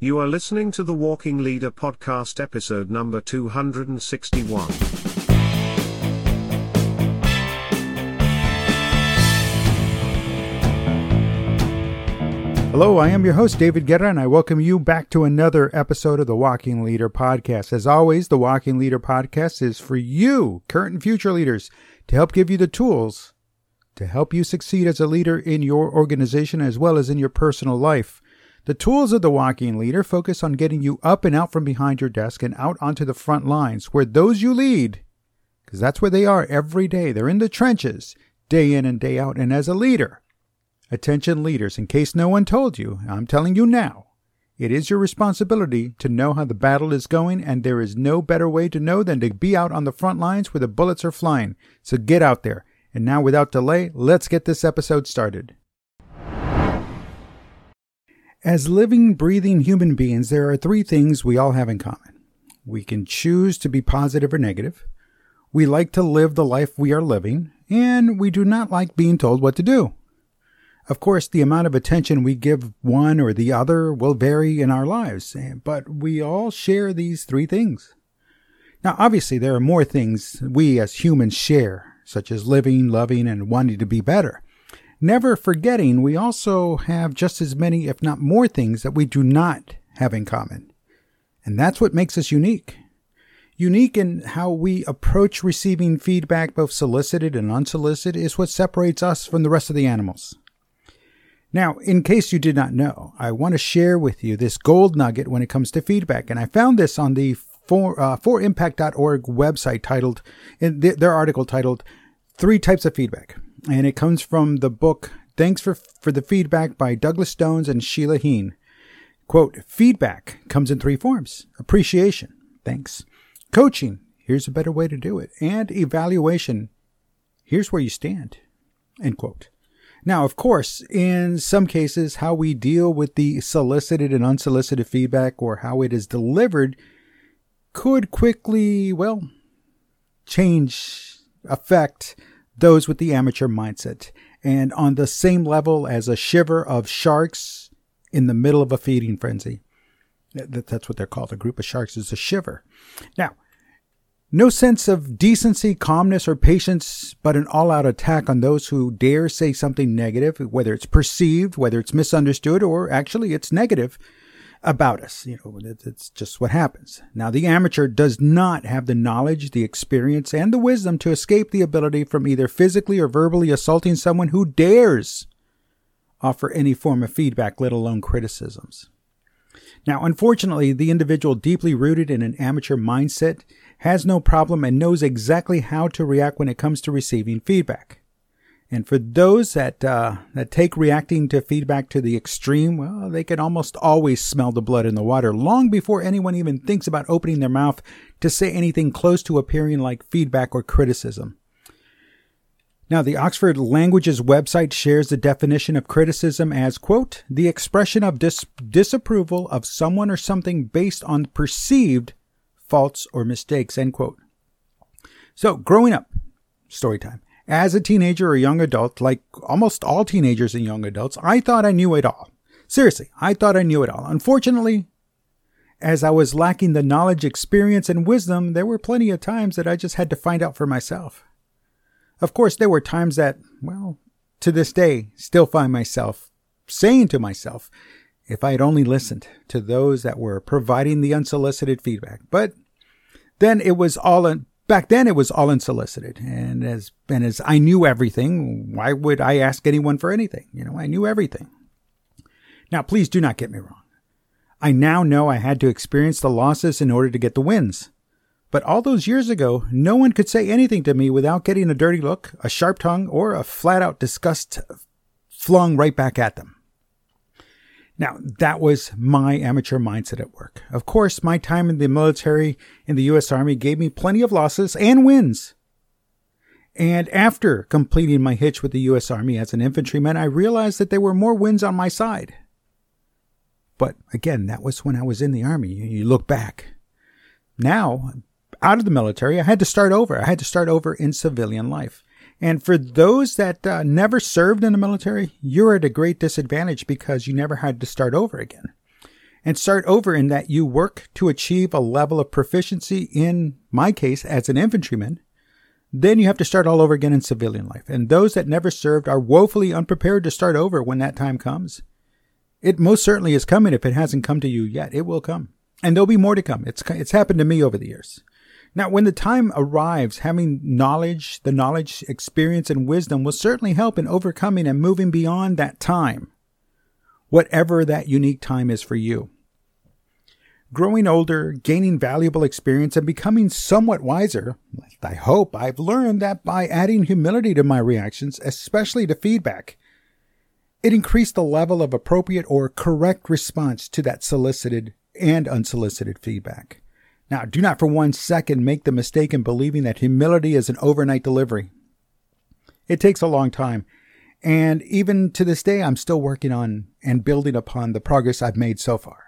You are listening to the Walking Leader podcast episode number 261. Hello, I am your host, David Guerra, and I welcome you back to another episode of the Walking Leader Podcast. As always, the Walking Leader Podcast is for you, current and future leaders, to help give you the tools to help you succeed as a leader in your organization as well as in your personal life. The tools of the Walking Leader focus on getting you up and out from behind your desk and out onto the front lines where those you lead, because that's where they are every day, they're in the trenches, day in and day out. And as a leader, Attention leaders, in case no one told you, I'm telling you now. It is your responsibility to know how the battle is going, and there is no better way to know than to be out on the front lines where the bullets are flying. So get out there. And now, without delay, let's get this episode started. As living, breathing human beings, there are three things we all have in common. We can choose to be positive or negative. We like to live the life we are living, and we do not like being told what to do. Of course, the amount of attention we give one or the other will vary in our lives, eh, but we all share these three things. Now, obviously, there are more things we as humans share, such as living, loving, and wanting to be better. Never forgetting, we also have just as many, if not more, things that we do not have in common. And that's what makes us unique. Unique in how we approach receiving feedback, both solicited and unsolicited, is what separates us from the rest of the animals. Now, in case you did not know, I want to share with you this gold nugget when it comes to feedback. And I found this on the for, uh, forimpact.org website titled, in their article titled, Three Types of Feedback. And it comes from the book Thanks for, for the Feedback by Douglas Stones and Sheila Heen. Quote, feedback comes in three forms appreciation, thanks, coaching, here's a better way to do it, and evaluation, here's where you stand. End quote. Now, of course, in some cases, how we deal with the solicited and unsolicited feedback or how it is delivered could quickly, well, change, affect those with the amateur mindset. And on the same level as a shiver of sharks in the middle of a feeding frenzy. That's what they're called. A group of sharks is a shiver. Now, no sense of decency, calmness, or patience, but an all out attack on those who dare say something negative, whether it's perceived, whether it's misunderstood, or actually it's negative about us. You know, it's just what happens. Now, the amateur does not have the knowledge, the experience, and the wisdom to escape the ability from either physically or verbally assaulting someone who dares offer any form of feedback, let alone criticisms. Now, unfortunately, the individual deeply rooted in an amateur mindset has no problem and knows exactly how to react when it comes to receiving feedback. And for those that uh, that take reacting to feedback to the extreme, well, they can almost always smell the blood in the water long before anyone even thinks about opening their mouth to say anything close to appearing like feedback or criticism. Now, the Oxford Languages website shares the definition of criticism as, quote, the expression of dis- disapproval of someone or something based on perceived faults, or mistakes, end quote. So, growing up, story time. As a teenager or young adult, like almost all teenagers and young adults, I thought I knew it all. Seriously, I thought I knew it all. Unfortunately, as I was lacking the knowledge, experience, and wisdom, there were plenty of times that I just had to find out for myself. Of course, there were times that, well, to this day, still find myself saying to myself, if I had only listened to those that were providing the unsolicited feedback. But then it was all back then it was all unsolicited. And as, and as I knew everything, why would I ask anyone for anything? You know, I knew everything. Now, please do not get me wrong. I now know I had to experience the losses in order to get the wins. But all those years ago, no one could say anything to me without getting a dirty look, a sharp tongue, or a flat out disgust flung right back at them. Now, that was my amateur mindset at work. Of course, my time in the military in the U.S. Army gave me plenty of losses and wins. And after completing my hitch with the U.S. Army as an infantryman, I realized that there were more wins on my side. But again, that was when I was in the Army. You look back. Now, out of the military, I had to start over. I had to start over in civilian life. And for those that uh, never served in the military, you're at a great disadvantage because you never had to start over again. and start over in that you work to achieve a level of proficiency in my case as an infantryman, then you have to start all over again in civilian life. And those that never served are woefully unprepared to start over when that time comes. It most certainly is coming if it hasn't come to you yet. It will come. And there'll be more to come. It's, it's happened to me over the years. Now, when the time arrives, having knowledge, the knowledge, experience, and wisdom will certainly help in overcoming and moving beyond that time, whatever that unique time is for you. Growing older, gaining valuable experience, and becoming somewhat wiser, I hope I've learned that by adding humility to my reactions, especially to feedback, it increased the level of appropriate or correct response to that solicited and unsolicited feedback. Now, do not for one second make the mistake in believing that humility is an overnight delivery. It takes a long time. And even to this day, I'm still working on and building upon the progress I've made so far.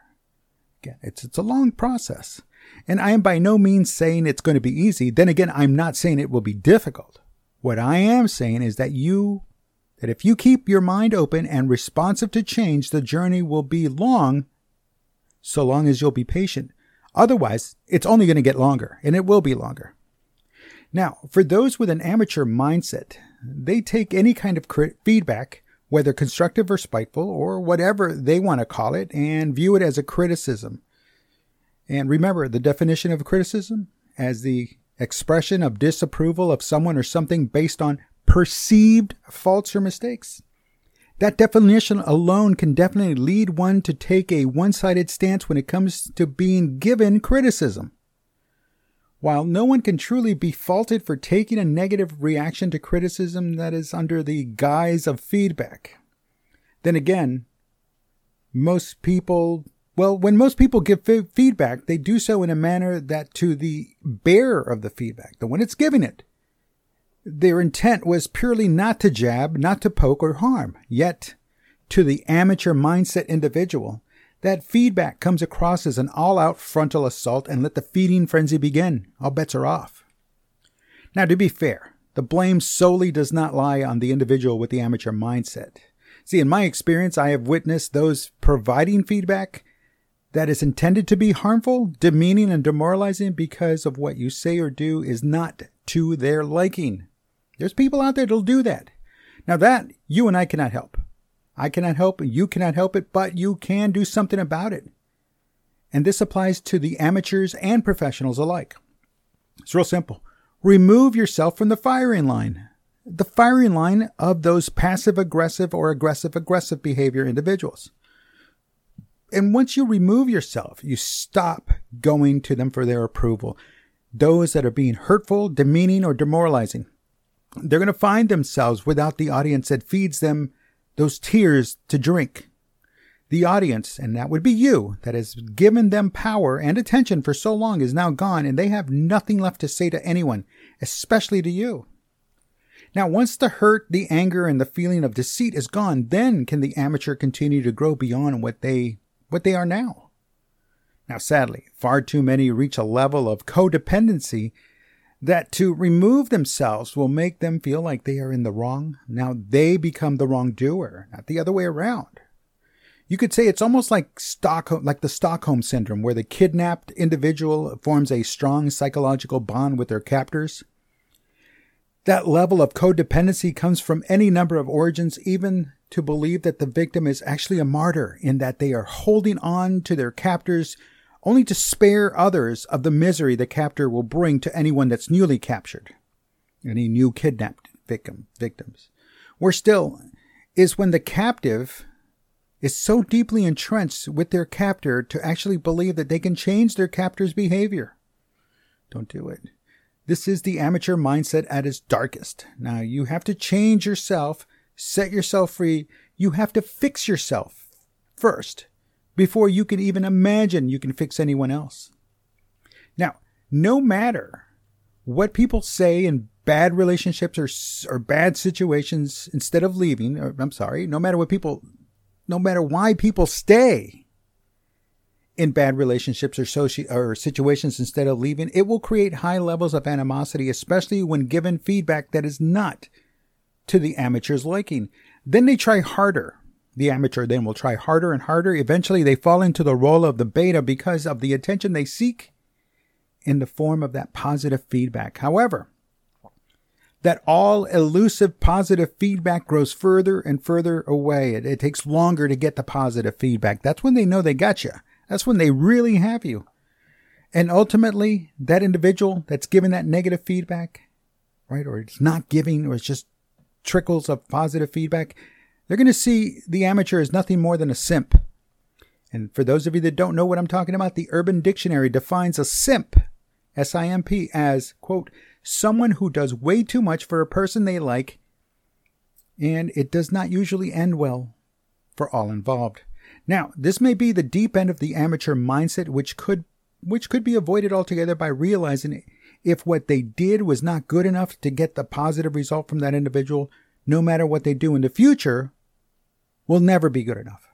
Again, it's, it's a long process. And I am by no means saying it's going to be easy. Then again, I'm not saying it will be difficult. What I am saying is that you, that if you keep your mind open and responsive to change, the journey will be long, so long as you'll be patient Otherwise, it's only going to get longer, and it will be longer. Now, for those with an amateur mindset, they take any kind of crit- feedback, whether constructive or spiteful, or whatever they want to call it, and view it as a criticism. And remember the definition of criticism as the expression of disapproval of someone or something based on perceived faults or mistakes. That definition alone can definitely lead one to take a one sided stance when it comes to being given criticism. While no one can truly be faulted for taking a negative reaction to criticism that is under the guise of feedback, then again, most people, well, when most people give f- feedback, they do so in a manner that to the bearer of the feedback, the one that's giving it, their intent was purely not to jab, not to poke or harm. Yet, to the amateur mindset individual, that feedback comes across as an all out frontal assault and let the feeding frenzy begin. All bets are off. Now, to be fair, the blame solely does not lie on the individual with the amateur mindset. See, in my experience, I have witnessed those providing feedback that is intended to be harmful, demeaning, and demoralizing because of what you say or do is not to their liking. There's people out there that'll do that. Now that you and I cannot help. I cannot help, and you cannot help it, but you can do something about it. And this applies to the amateurs and professionals alike. It's real simple. Remove yourself from the firing line. The firing line of those passive aggressive or aggressive aggressive behavior individuals. And once you remove yourself, you stop going to them for their approval. Those that are being hurtful, demeaning, or demoralizing they're going to find themselves without the audience that feeds them those tears to drink. The audience, and that would be you, that has given them power and attention for so long is now gone and they have nothing left to say to anyone, especially to you. Now, once the hurt, the anger, and the feeling of deceit is gone, then can the amateur continue to grow beyond what they, what they are now. Now, sadly, far too many reach a level of codependency that to remove themselves will make them feel like they are in the wrong. Now they become the wrongdoer, not the other way around. You could say it's almost like Stockholm, like the Stockholm syndrome, where the kidnapped individual forms a strong psychological bond with their captors. That level of codependency comes from any number of origins, even to believe that the victim is actually a martyr in that they are holding on to their captors only to spare others of the misery the captor will bring to anyone that's newly captured, any new kidnapped victim, victims. Or still, is when the captive is so deeply entrenched with their captor to actually believe that they can change their captor's behavior. Don't do it. This is the amateur mindset at its darkest. Now, you have to change yourself, set yourself free. You have to fix yourself first before you can even imagine you can fix anyone else. Now, no matter what people say in bad relationships or, or bad situations, instead of leaving, or, I'm sorry, no matter what people, no matter why people stay in bad relationships or, soci- or situations instead of leaving, it will create high levels of animosity, especially when given feedback that is not to the amateur's liking. Then they try harder the amateur then will try harder and harder. Eventually, they fall into the role of the beta because of the attention they seek in the form of that positive feedback. However, that all elusive positive feedback grows further and further away. It, it, takes longer to get the positive feedback. That's when they know they got you. That's when they really have you. And ultimately, that individual that's giving that negative feedback, right, or it's not giving, or it's just trickles of positive feedback, they're going to see the amateur as nothing more than a simp. And for those of you that don't know what I'm talking about, the Urban Dictionary defines a simp, S I M P, as, quote, someone who does way too much for a person they like, and it does not usually end well for all involved. Now, this may be the deep end of the amateur mindset, which could which could be avoided altogether by realizing if what they did was not good enough to get the positive result from that individual, no matter what they do in the future, will never be good enough.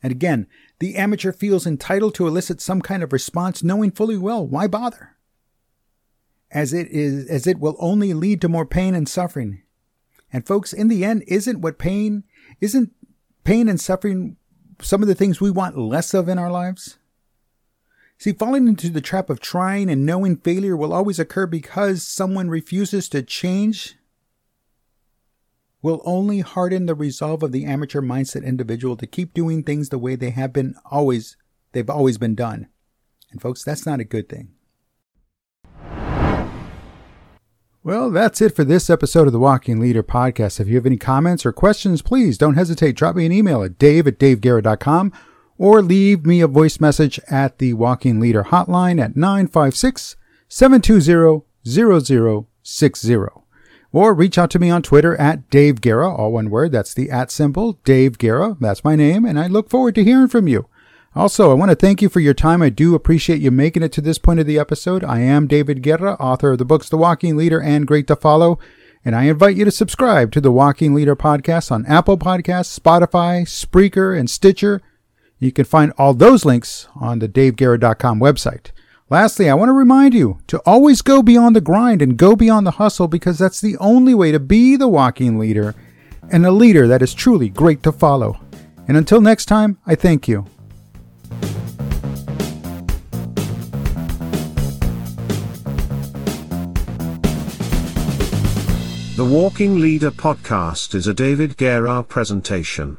And again, the amateur feels entitled to elicit some kind of response, knowing fully well why bother as it is as it will only lead to more pain and suffering. And folks, in the end, isn't what pain isn't pain and suffering some of the things we want less of in our lives? See, falling into the trap of trying and knowing failure will always occur because someone refuses to change will only harden the resolve of the amateur mindset individual to keep doing things the way they have been always they've always been done. And folks, that's not a good thing. Well, that's it for this episode of the Walking Leader podcast. If you have any comments or questions, please don't hesitate. Drop me an email at dave at daveguerra.com or leave me a voice message at the Walking Leader hotline at 956 720 0060. Or reach out to me on Twitter at Dave Guerra, all one word. That's the at symbol, Dave Guerra. That's my name, and I look forward to hearing from you. Also, I want to thank you for your time. I do appreciate you making it to this point of the episode. I am David Guerra, author of the books The Walking Leader and Great to Follow, and I invite you to subscribe to the Walking Leader podcast on Apple Podcasts, Spotify, Spreaker, and Stitcher. You can find all those links on the daveguerra.com website. Lastly, I want to remind you to always go beyond the grind and go beyond the hustle because that's the only way to be the walking leader and a leader that is truly great to follow. And until next time, I thank you. The Walking Leader podcast is a David Guerra presentation.